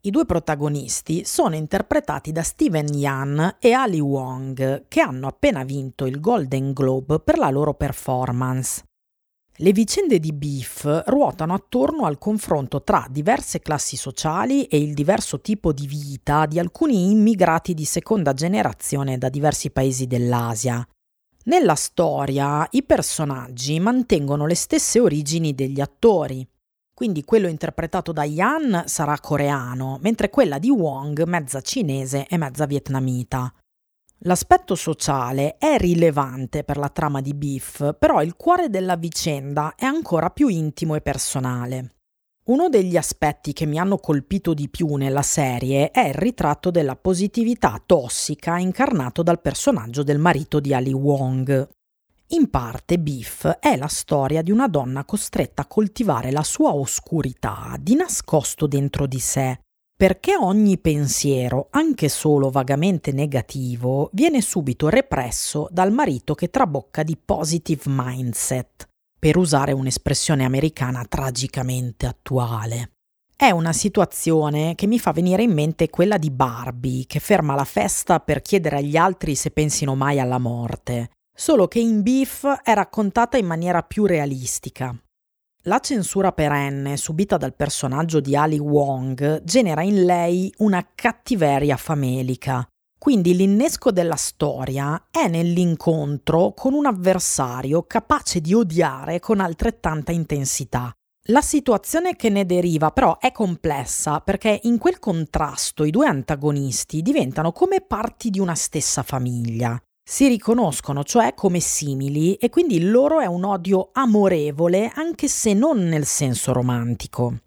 I due protagonisti sono interpretati da Steven Yan e Ali Wong, che hanno appena vinto il Golden Globe per la loro performance. Le vicende di Beef ruotano attorno al confronto tra diverse classi sociali e il diverso tipo di vita di alcuni immigrati di seconda generazione da diversi paesi dell'Asia. Nella storia i personaggi mantengono le stesse origini degli attori, quindi quello interpretato da Yan sarà coreano, mentre quella di Wong mezza cinese e mezza vietnamita. L'aspetto sociale è rilevante per la trama di Beef, però il cuore della vicenda è ancora più intimo e personale. Uno degli aspetti che mi hanno colpito di più nella serie è il ritratto della positività tossica incarnato dal personaggio del marito di Ali Wong. In parte Beef è la storia di una donna costretta a coltivare la sua oscurità di nascosto dentro di sé, perché ogni pensiero, anche solo vagamente negativo, viene subito represso dal marito che trabocca di positive mindset, per usare un'espressione americana tragicamente attuale. È una situazione che mi fa venire in mente quella di Barbie, che ferma la festa per chiedere agli altri se pensino mai alla morte, solo che in Beef è raccontata in maniera più realistica. La censura perenne subita dal personaggio di Ali Wong genera in lei una cattiveria famelica. Quindi l'innesco della storia è nell'incontro con un avversario capace di odiare con altrettanta intensità. La situazione che ne deriva però è complessa perché in quel contrasto i due antagonisti diventano come parti di una stessa famiglia. Si riconoscono cioè come simili e quindi il loro è un odio amorevole anche se non nel senso romantico.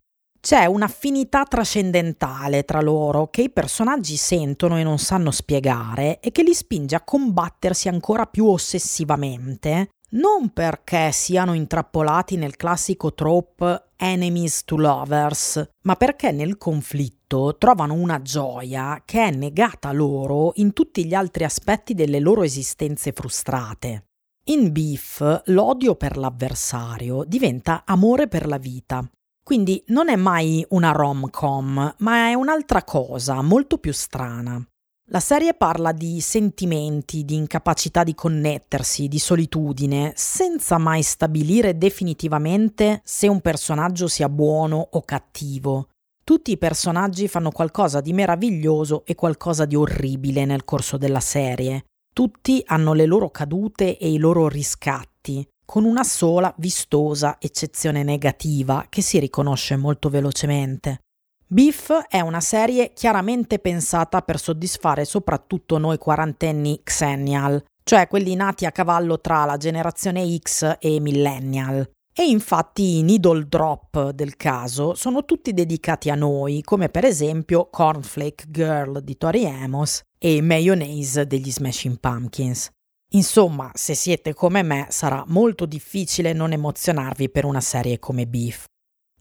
C'è un'affinità trascendentale tra loro che i personaggi sentono e non sanno spiegare e che li spinge a combattersi ancora più ossessivamente, non perché siano intrappolati nel classico trope enemies to lovers, ma perché nel conflitto trovano una gioia che è negata loro in tutti gli altri aspetti delle loro esistenze frustrate. In Beef l'odio per l'avversario diventa amore per la vita. Quindi non è mai una rom-com, ma è un'altra cosa, molto più strana. La serie parla di sentimenti, di incapacità di connettersi, di solitudine, senza mai stabilire definitivamente se un personaggio sia buono o cattivo. Tutti i personaggi fanno qualcosa di meraviglioso e qualcosa di orribile nel corso della serie, tutti hanno le loro cadute e i loro riscatti, con una sola vistosa eccezione negativa che si riconosce molto velocemente. Beef è una serie chiaramente pensata per soddisfare soprattutto noi quarantenni Xennial, cioè quelli nati a cavallo tra la generazione X e Millennial. E infatti i needle drop del caso sono tutti dedicati a noi, come per esempio Cornflake Girl di Tori Amos e Mayonnaise degli Smashing Pumpkins. Insomma, se siete come me, sarà molto difficile non emozionarvi per una serie come Beef.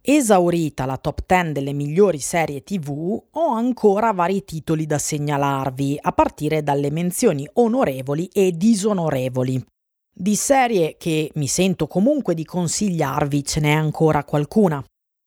Esaurita la top 10 delle migliori serie TV, ho ancora vari titoli da segnalarvi, a partire dalle menzioni onorevoli e disonorevoli. Di serie che mi sento comunque di consigliarvi ce n'è ancora qualcuna.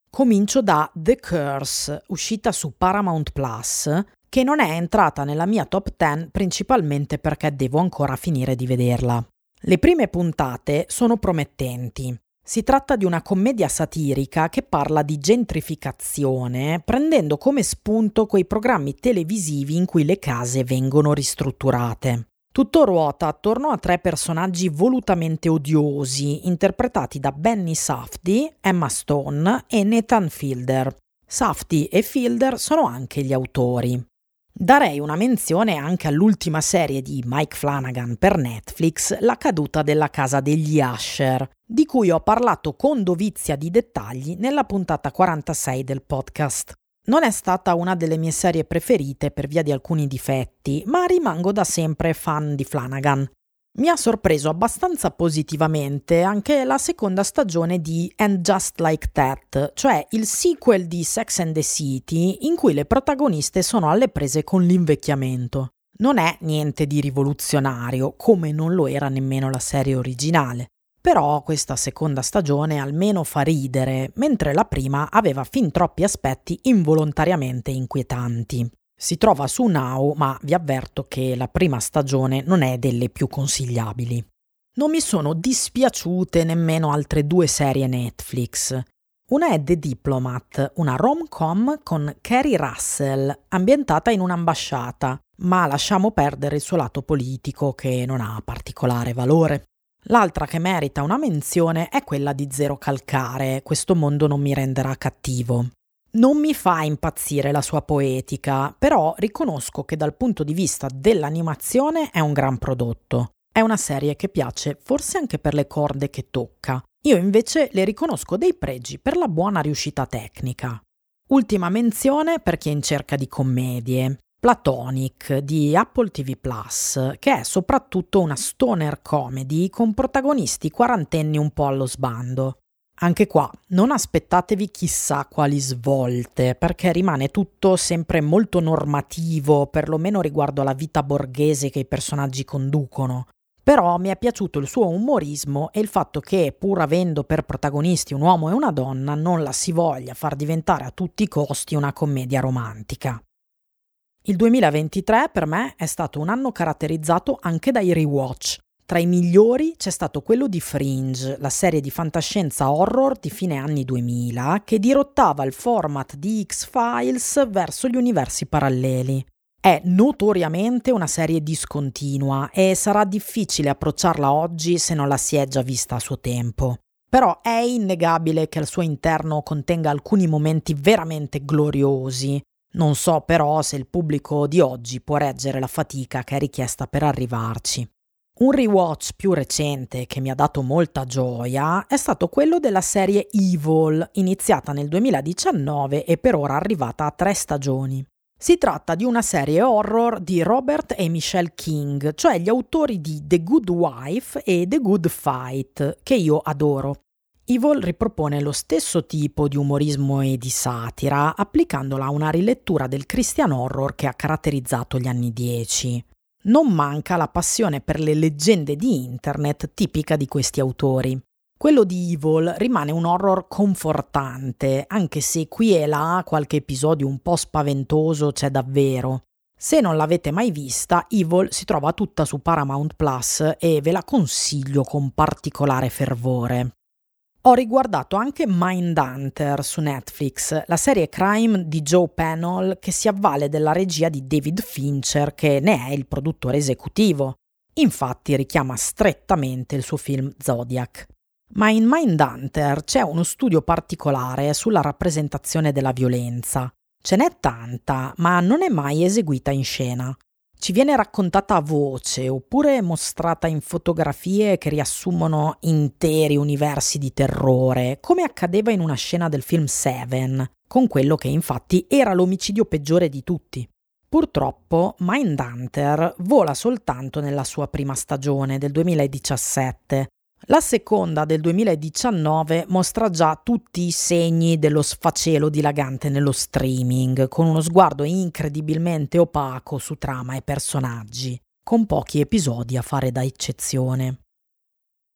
Comincio da The Curse, uscita su Paramount Plus, che non è entrata nella mia top 10 principalmente perché devo ancora finire di vederla. Le prime puntate sono promettenti. Si tratta di una commedia satirica che parla di gentrificazione, prendendo come spunto quei programmi televisivi in cui le case vengono ristrutturate. Tutto ruota attorno a tre personaggi volutamente odiosi, interpretati da Benny Safdie, Emma Stone e Nathan Fielder. Safdie e Fielder sono anche gli autori. Darei una menzione anche all'ultima serie di Mike Flanagan per Netflix, La caduta della casa degli Asher, di cui ho parlato con dovizia di dettagli nella puntata 46 del podcast. Non è stata una delle mie serie preferite per via di alcuni difetti, ma rimango da sempre fan di Flanagan. Mi ha sorpreso abbastanza positivamente anche la seconda stagione di And Just Like That, cioè il sequel di Sex and the City in cui le protagoniste sono alle prese con l'invecchiamento. Non è niente di rivoluzionario, come non lo era nemmeno la serie originale. Però questa seconda stagione almeno fa ridere, mentre la prima aveva fin troppi aspetti involontariamente inquietanti. Si trova su Now, ma vi avverto che la prima stagione non è delle più consigliabili. Non mi sono dispiaciute nemmeno altre due serie Netflix. Una è The Diplomat, una rom-com con Carrie Russell, ambientata in un'ambasciata, ma lasciamo perdere il suo lato politico che non ha particolare valore. L'altra che merita una menzione è quella di Zero Calcare, questo mondo non mi renderà cattivo. Non mi fa impazzire la sua poetica, però riconosco che dal punto di vista dell'animazione è un gran prodotto. È una serie che piace forse anche per le corde che tocca. Io invece le riconosco dei pregi per la buona riuscita tecnica. Ultima menzione per chi è in cerca di commedie. Platonic di Apple TV Plus, che è soprattutto una stoner comedy con protagonisti quarantenni un po' allo sbando. Anche qua non aspettatevi chissà quali svolte, perché rimane tutto sempre molto normativo, perlomeno riguardo alla vita borghese che i personaggi conducono. Però mi è piaciuto il suo umorismo e il fatto che, pur avendo per protagonisti un uomo e una donna, non la si voglia far diventare a tutti i costi una commedia romantica. Il 2023 per me è stato un anno caratterizzato anche dai rewatch. Tra i migliori c'è stato quello di Fringe, la serie di fantascienza horror di fine anni 2000 che dirottava il format di X-Files verso gli universi paralleli. È notoriamente una serie discontinua e sarà difficile approcciarla oggi se non la si è già vista a suo tempo. Però è innegabile che al suo interno contenga alcuni momenti veramente gloriosi, non so però se il pubblico di oggi può reggere la fatica che è richiesta per arrivarci. Un rewatch più recente che mi ha dato molta gioia è stato quello della serie Evil, iniziata nel 2019 e per ora arrivata a tre stagioni. Si tratta di una serie horror di Robert e Michelle King, cioè gli autori di The Good Wife e The Good Fight, che io adoro. Evil ripropone lo stesso tipo di umorismo e di satira, applicandola a una rilettura del Christian horror che ha caratterizzato gli anni 10. Non manca la passione per le leggende di internet tipica di questi autori. Quello di Evil rimane un horror confortante, anche se qui e là qualche episodio un po' spaventoso c'è davvero. Se non l'avete mai vista, Evil si trova tutta su Paramount Plus e ve la consiglio con particolare fervore. Ho riguardato anche Mindhunter su Netflix, la serie crime di Joe Pennell che si avvale della regia di David Fincher, che ne è il produttore esecutivo. Infatti richiama strettamente il suo film Zodiac. Ma in Mindhunter c'è uno studio particolare sulla rappresentazione della violenza. Ce n'è tanta, ma non è mai eseguita in scena. Ci viene raccontata a voce oppure mostrata in fotografie che riassumono interi universi di terrore, come accadeva in una scena del film Seven, con quello che infatti era l'omicidio peggiore di tutti. Purtroppo Mindhunter vola soltanto nella sua prima stagione del 2017 la seconda del 2019 mostra già tutti i segni dello sfacelo dilagante nello streaming, con uno sguardo incredibilmente opaco su trama e personaggi, con pochi episodi a fare da eccezione.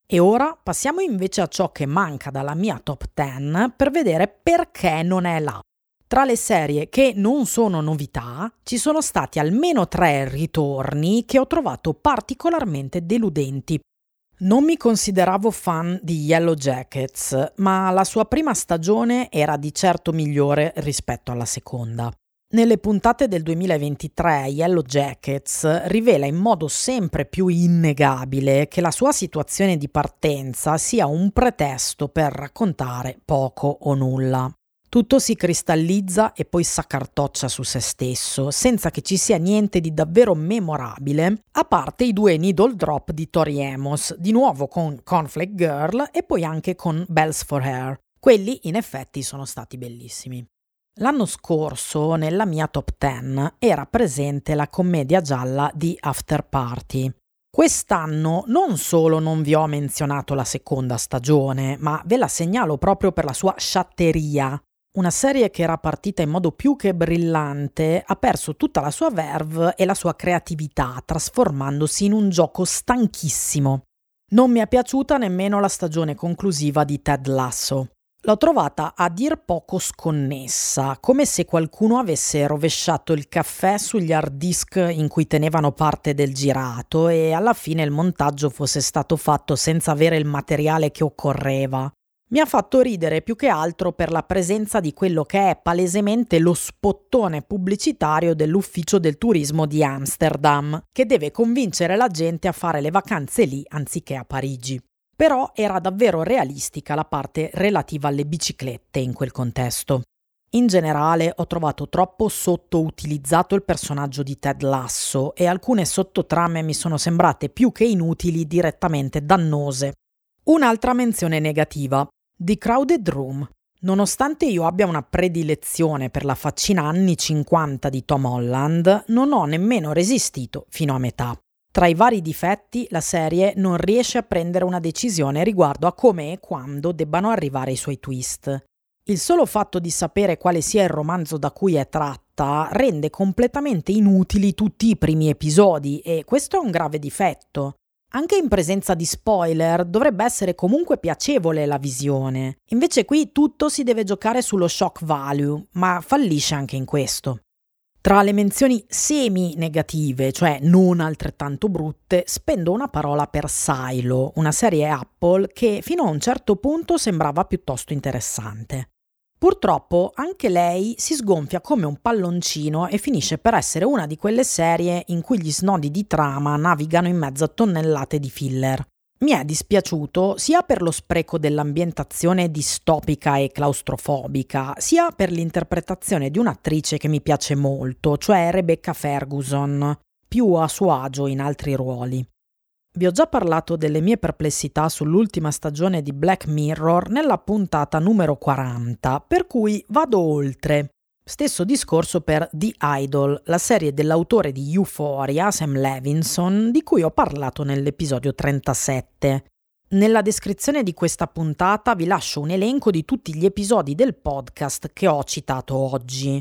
E ora passiamo invece a ciò che manca dalla mia top 10 per vedere perché non è là. Tra le serie che non sono novità, ci sono stati almeno tre ritorni che ho trovato particolarmente deludenti non mi consideravo fan di Yellow Jackets, ma la sua prima stagione era di certo migliore rispetto alla seconda. Nelle puntate del 2023 Yellow Jackets rivela in modo sempre più innegabile che la sua situazione di partenza sia un pretesto per raccontare poco o nulla. Tutto si cristallizza e poi s'accartoccia su se stesso, senza che ci sia niente di davvero memorabile, a parte i due needle drop di Tori Amos, di nuovo con Conflict Girl e poi anche con Bells for Hair. Quelli in effetti sono stati bellissimi. L'anno scorso, nella mia top 10, era presente la commedia gialla di After Party. Quest'anno non solo non vi ho menzionato la seconda stagione, ma ve la segnalo proprio per la sua sciatteria, una serie che era partita in modo più che brillante ha perso tutta la sua verve e la sua creatività, trasformandosi in un gioco stanchissimo. Non mi è piaciuta nemmeno la stagione conclusiva di Ted Lasso. L'ho trovata a dir poco sconnessa, come se qualcuno avesse rovesciato il caffè sugli hard disk in cui tenevano parte del girato e alla fine il montaggio fosse stato fatto senza avere il materiale che occorreva mi ha fatto ridere più che altro per la presenza di quello che è palesemente lo spottone pubblicitario dell'ufficio del turismo di Amsterdam, che deve convincere la gente a fare le vacanze lì anziché a Parigi. Però era davvero realistica la parte relativa alle biciclette in quel contesto. In generale ho trovato troppo sottoutilizzato il personaggio di Ted Lasso e alcune sottotrame mi sono sembrate più che inutili direttamente dannose. Un'altra menzione negativa. The Crowded Room. Nonostante io abbia una predilezione per la faccina anni 50 di Tom Holland, non ho nemmeno resistito fino a metà. Tra i vari difetti, la serie non riesce a prendere una decisione riguardo a come e quando debbano arrivare i suoi twist. Il solo fatto di sapere quale sia il romanzo da cui è tratta rende completamente inutili tutti i primi episodi e questo è un grave difetto. Anche in presenza di spoiler dovrebbe essere comunque piacevole la visione. Invece qui tutto si deve giocare sullo shock value, ma fallisce anche in questo. Tra le menzioni semi-negative, cioè non altrettanto brutte, spendo una parola per Silo, una serie Apple che fino a un certo punto sembrava piuttosto interessante. Purtroppo anche lei si sgonfia come un palloncino e finisce per essere una di quelle serie in cui gli snodi di trama navigano in mezzo a tonnellate di filler. Mi è dispiaciuto sia per lo spreco dell'ambientazione distopica e claustrofobica, sia per l'interpretazione di un'attrice che mi piace molto, cioè Rebecca Ferguson, più a suo agio in altri ruoli. Vi ho già parlato delle mie perplessità sull'ultima stagione di Black Mirror nella puntata numero 40, per cui vado oltre. Stesso discorso per The Idol, la serie dell'autore di Euphoria, Sam Levinson, di cui ho parlato nell'episodio 37. Nella descrizione di questa puntata vi lascio un elenco di tutti gli episodi del podcast che ho citato oggi.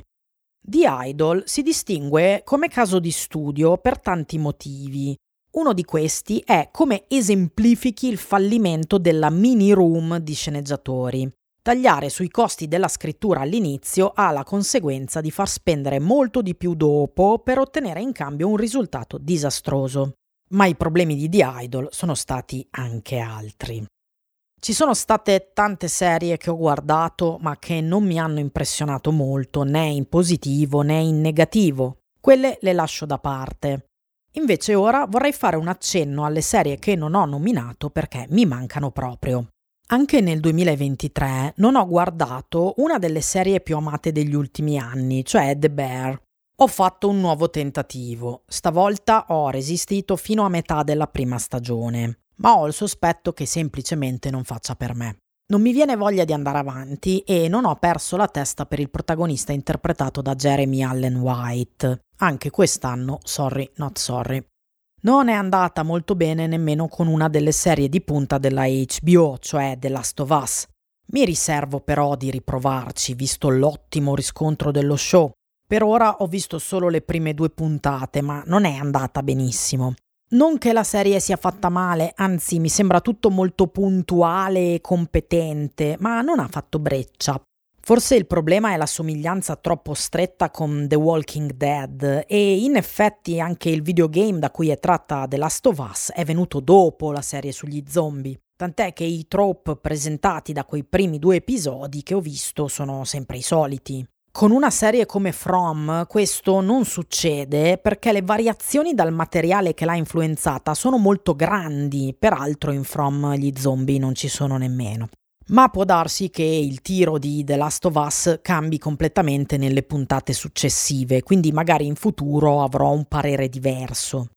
The Idol si distingue come caso di studio per tanti motivi. Uno di questi è come esemplifichi il fallimento della mini room di sceneggiatori. Tagliare sui costi della scrittura all'inizio ha la conseguenza di far spendere molto di più dopo per ottenere in cambio un risultato disastroso. Ma i problemi di The Idol sono stati anche altri. Ci sono state tante serie che ho guardato ma che non mi hanno impressionato molto né in positivo né in negativo. Quelle le lascio da parte. Invece ora vorrei fare un accenno alle serie che non ho nominato perché mi mancano proprio. Anche nel 2023 non ho guardato una delle serie più amate degli ultimi anni, cioè The Bear. Ho fatto un nuovo tentativo. Stavolta ho resistito fino a metà della prima stagione, ma ho il sospetto che semplicemente non faccia per me. Non mi viene voglia di andare avanti e non ho perso la testa per il protagonista interpretato da Jeremy Allen White. Anche quest'anno, sorry, not sorry. Non è andata molto bene nemmeno con una delle serie di punta della HBO, cioè The Last of Us. Mi riservo però di riprovarci, visto l'ottimo riscontro dello show. Per ora ho visto solo le prime due puntate, ma non è andata benissimo. Non che la serie sia fatta male, anzi mi sembra tutto molto puntuale e competente, ma non ha fatto breccia. Forse il problema è la somiglianza troppo stretta con The Walking Dead e in effetti anche il videogame da cui è tratta The Last of Us è venuto dopo la serie sugli zombie. Tant'è che i trope presentati da quei primi due episodi che ho visto sono sempre i soliti. Con una serie come From questo non succede perché le variazioni dal materiale che l'ha influenzata sono molto grandi, peraltro in From gli zombie non ci sono nemmeno ma può darsi che il tiro di The Last of Us cambi completamente nelle puntate successive, quindi magari in futuro avrò un parere diverso.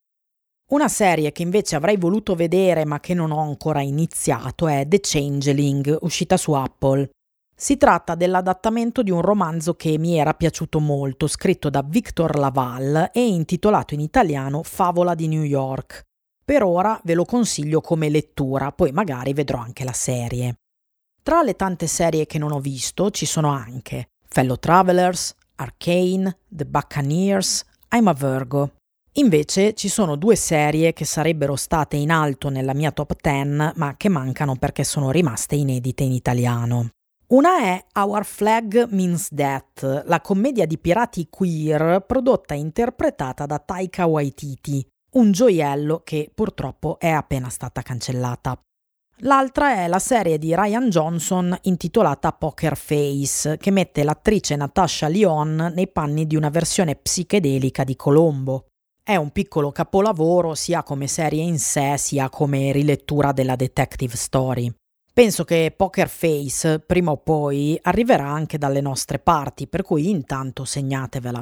Una serie che invece avrei voluto vedere ma che non ho ancora iniziato è The Changeling, uscita su Apple. Si tratta dell'adattamento di un romanzo che mi era piaciuto molto, scritto da Victor Laval e intitolato in italiano Favola di New York. Per ora ve lo consiglio come lettura, poi magari vedrò anche la serie. Tra le tante serie che non ho visto ci sono anche Fellow Travelers, Arcane, The Buccaneers, I'm a Virgo. Invece ci sono due serie che sarebbero state in alto nella mia top 10 ma che mancano perché sono rimaste inedite in italiano. Una è Our Flag Means Death, la commedia di pirati queer prodotta e interpretata da Taika Waititi, un gioiello che purtroppo è appena stata cancellata. L'altra è la serie di Ryan Johnson intitolata Poker Face, che mette l'attrice Natasha Lyon nei panni di una versione psichedelica di Colombo. È un piccolo capolavoro sia come serie in sé sia come rilettura della detective story. Penso che Poker Face prima o poi arriverà anche dalle nostre parti, per cui intanto segnatevela.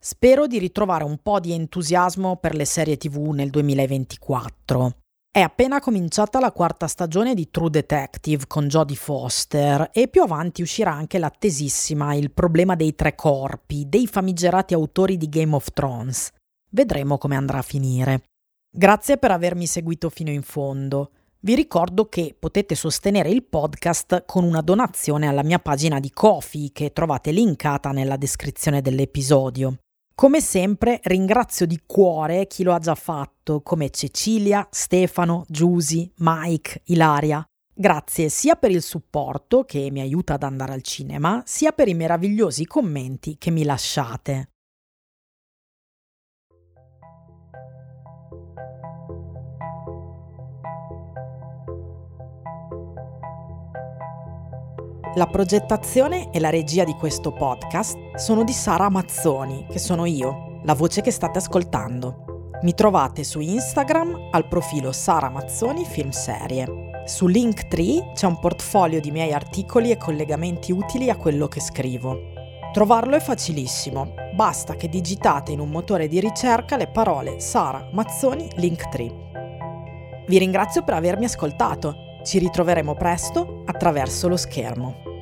Spero di ritrovare un po' di entusiasmo per le serie TV nel 2024. È appena cominciata la quarta stagione di True Detective con Jodie Foster e più avanti uscirà anche l'attesissima Il problema dei tre corpi dei famigerati autori di Game of Thrones. Vedremo come andrà a finire. Grazie per avermi seguito fino in fondo. Vi ricordo che potete sostenere il podcast con una donazione alla mia pagina di Kofi che trovate linkata nella descrizione dell'episodio. Come sempre ringrazio di cuore chi lo ha già fatto, come Cecilia, Stefano, Giusy, Mike, Ilaria. Grazie sia per il supporto che mi aiuta ad andare al cinema, sia per i meravigliosi commenti che mi lasciate. La progettazione e la regia di questo podcast sono di Sara Mazzoni, che sono io, la voce che state ascoltando. Mi trovate su Instagram al profilo Sara Mazzoni Film Serie. Su Linktree c'è un portfolio di miei articoli e collegamenti utili a quello che scrivo. Trovarlo è facilissimo, basta che digitate in un motore di ricerca le parole Sara Mazzoni Linktree. Vi ringrazio per avermi ascoltato. Ci ritroveremo presto attraverso lo schermo.